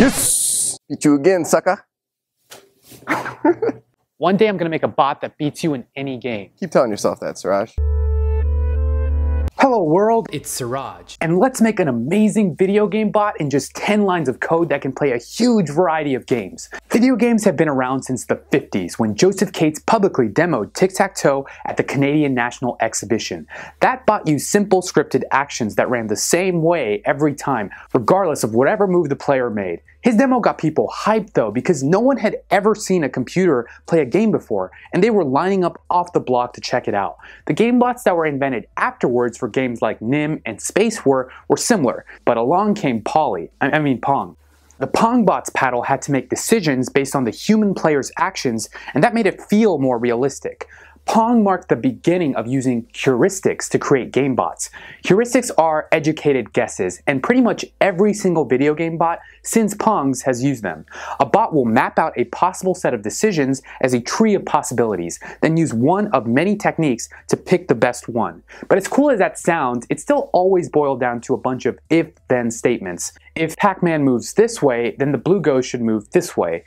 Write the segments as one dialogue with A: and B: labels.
A: Yes! Beat you again, sucker.
B: One day I'm gonna make a bot that beats you in any game.
A: Keep telling yourself that, Siraj.
B: Hello world, it's Siraj. And let's make an amazing video game bot in just 10 lines of code that can play a huge variety of games. Video games have been around since the 50s when Josef Kates publicly demoed tic-tac-toe at the Canadian National Exhibition. That bot used simple scripted actions that ran the same way every time, regardless of whatever move the player made. His demo got people hyped though because no one had ever seen a computer play a game before and they were lining up off the block to check it out. The game bots that were invented afterwards for games like Nim and Spacewar, were similar, but along came Polly, I mean Pong. The Pong bot's paddle had to make decisions based on the human player's actions and that made it feel more realistic. Pong marked the beginning of using heuristics to create game bots. Heuristics are educated guesses, and pretty much every single video game bot since Pong's has used them. A bot will map out a possible set of decisions as a tree of possibilities, then use one of many techniques to pick the best one. But as cool as that sounds, it still always boiled down to a bunch of if-then statements. If Pac-Man moves this way, then the blue ghost should move this way.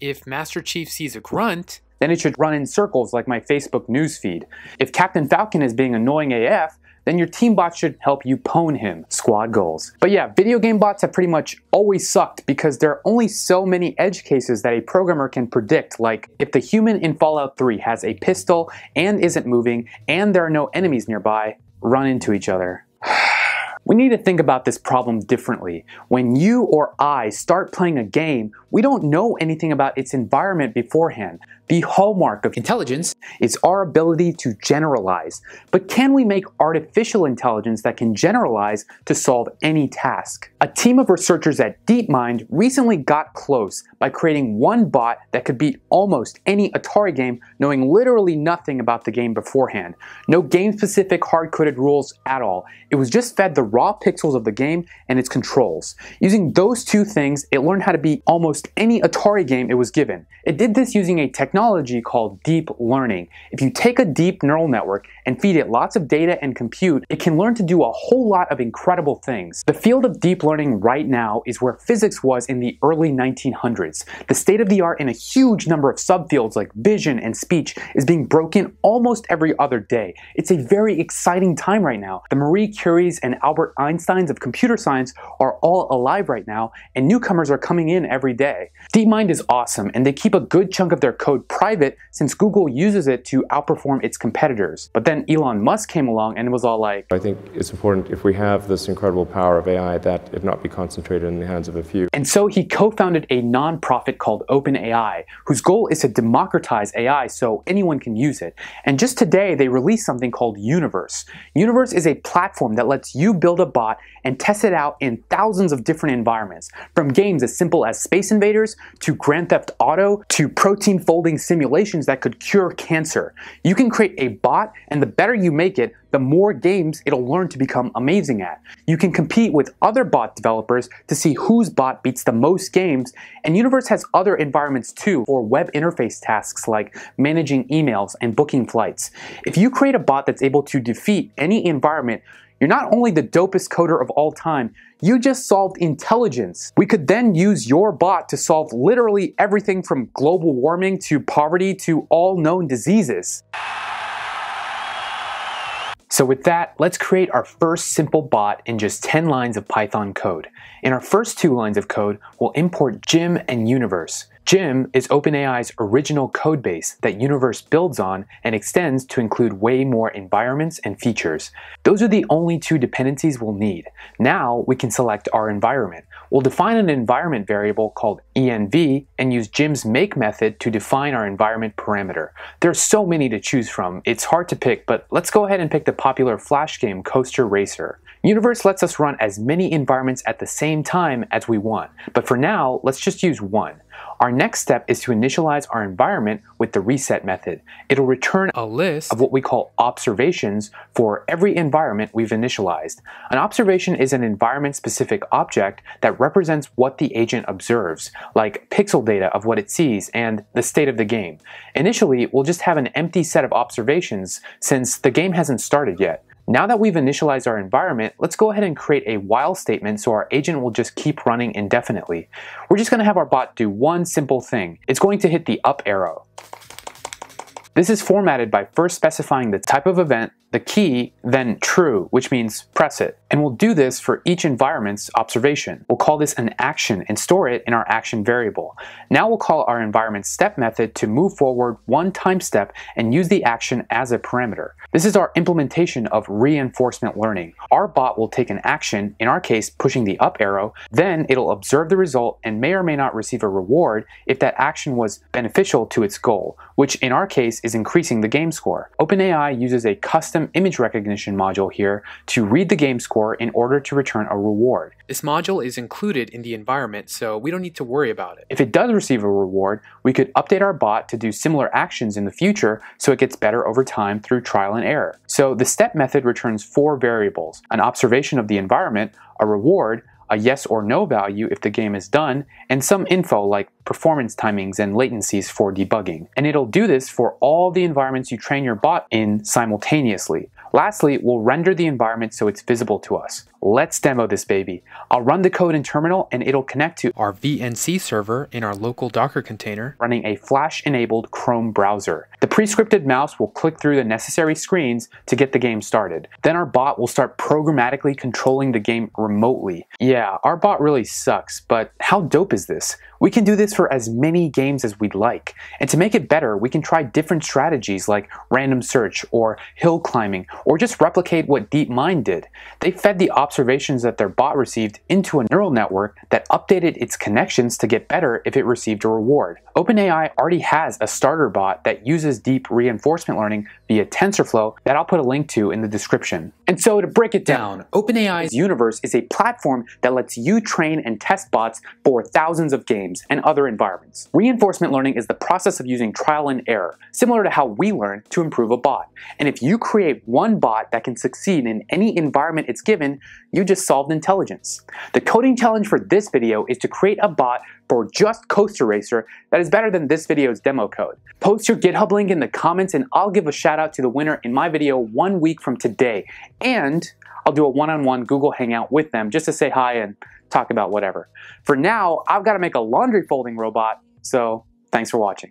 C: If Master Chief sees a grunt,
B: then it should run in circles like my Facebook newsfeed. If Captain Falcon is being annoying AF, then your team bot should help you pwn him. Squad goals. But yeah, video game bots have pretty much always sucked because there are only so many edge cases that a programmer can predict, like if the human in Fallout 3 has a pistol and isn't moving and there are no enemies nearby, run into each other. We need to think about this problem differently. When you or I start playing a game, we don't know anything about its environment beforehand. The hallmark of intelligence is our ability to generalize. But can we make artificial intelligence that can generalize to solve any task? A team of researchers at DeepMind recently got close by creating one bot that could beat almost any Atari game knowing literally nothing about the game beforehand. No game-specific hard-coded rules at all. It was just fed the raw pixels of the game and its controls. Using those two things, it learned how to beat almost any Atari game it was given. It did this using a technology technology called deep learning. If you take a deep neural network and feed it lots of data and compute, it can learn to do a whole lot of incredible things. The field of deep learning right now is where physics was in the early 1900s. The state of the art in a huge number of subfields like vision and speech is being broken almost every other day. It's a very exciting time right now. The Marie Curies and Albert Einsteins of computer science are all alive right now, and newcomers are coming in every day. DeepMind is awesome, and they keep a good chunk of their code private since Google uses it to outperform its competitors. But then Elon Musk came along and was all like,
D: I think it's important if we have this incredible power of AI that it not be concentrated in the hands of a few.
B: And so he co-founded a nonprofit called OpenAI, whose goal is to democratize AI so anyone can use it. And just today they released something called Universe. Universe is a platform that lets you build a bot and test it out in thousands of different environments, from games as simple as Space Invaders to Grand Theft Auto to protein folding simulations that could cure cancer. You can create a bot, and the better you make it, the more games it'll learn to become amazing at. You can compete with other bot developers to see whose bot beats the most games, and Universe has other environments too for web interface tasks like managing emails and booking flights. If you create a bot that's able to defeat any environment, you're not only the dopest coder of all time, you just solved intelligence. We could then use your bot to solve literally everything from global warming to poverty to all known diseases. So with that, let's create our first simple bot in just 10 lines of Python code. In our first two lines of code, we'll import Gym and Universe. Gym is OpenAI's original codebase that Universe builds on and extends to include way more environments and features. Those are the only two dependencies we'll need. Now we can select our environment. We'll define an environment variable called env and use Gym's make method to define our environment parameter. There's so many to choose from, it's hard to pick, but let's go ahead and pick the popular flash game Coaster Racer. Universe lets us run as many environments at the same time as we want, but for now, let's just use one. Our next step is to initialize our environment with the reset method. It'll return
C: a list
B: of what we call observations for every environment we've initialized. An observation is an environment-specific object that represents what the agent observes, like pixel data of what it sees and the state of the game. Initially, we'll just have an empty set of observations since the game hasn't started yet. Now that we've initialized our environment, let's go ahead and create a while statement so our agent will just keep running indefinitely. We're just going to have our bot do one simple thing. It's going to hit the up arrow. This is formatted by first specifying the type of event, the key, then true, which means press it. And we'll do this for each environment's observation. We'll call this an action and store it in our action variable. Now we'll call our environment step method to move forward one time step and use the action as a parameter. This is our implementation of reinforcement learning. Our bot will take an action, in our case pushing the up arrow, then it'll observe the result and may or may not receive a reward if that action was beneficial to its goal, which in our case is increasing the game score. OpenAI uses a custom image recognition module here to read the game score in order to return a reward.
C: This module is included in the environment, so we don't need to worry about it.
B: If it does receive a reward, we could update our bot to do similar actions in the future so it gets better over time through trial and error. So the step method returns four variables, an observation of the environment, a reward, a yes or no value if the game is done, and some info like performance timings and latencies for debugging. And it'll do this for all the environments you train your bot in simultaneously. Lastly, we'll render the environment so it's visible to us. Let's demo this baby. I'll run the code in terminal and it'll connect to
C: Our VNC server in our local Docker container.
B: running a Flash-enabled Chrome browser. The pre-scripted mouse will click through the necessary screens to get the game started. Then our bot will start programmatically controlling the game remotely. Yeah, our bot really sucks, but how dope is this? We can do this for as many games as we'd like. And to make it better, we can try different strategies like random search or hill climbing, or just replicate what DeepMind did. They fed the observations that their bot received into a neural network that updated its connections to get better if it received a reward. OpenAI already has a starter bot that uses deep reinforcement learning via TensorFlow that I'll put a link to in the description. And so to break it down, OpenAI's universe is a platform that lets you train and test bots for thousands of games and other environments. Reinforcement learning is the process of using trial and error, similar to how we learn to improve a bot. And if you create one bot that can succeed in any environment it's given, you just solved intelligence. The coding challenge for this video is to create a bot for just Coaster Racer that is better than this video's demo code. Post your GitHub link in the comments and I'll give a shout out to the winner in my video one week from today. And I'll do a one-on-one Google Hangout with them just to say hi and talk about whatever. For now, I've got to make a laundry folding robot, so thanks for watching.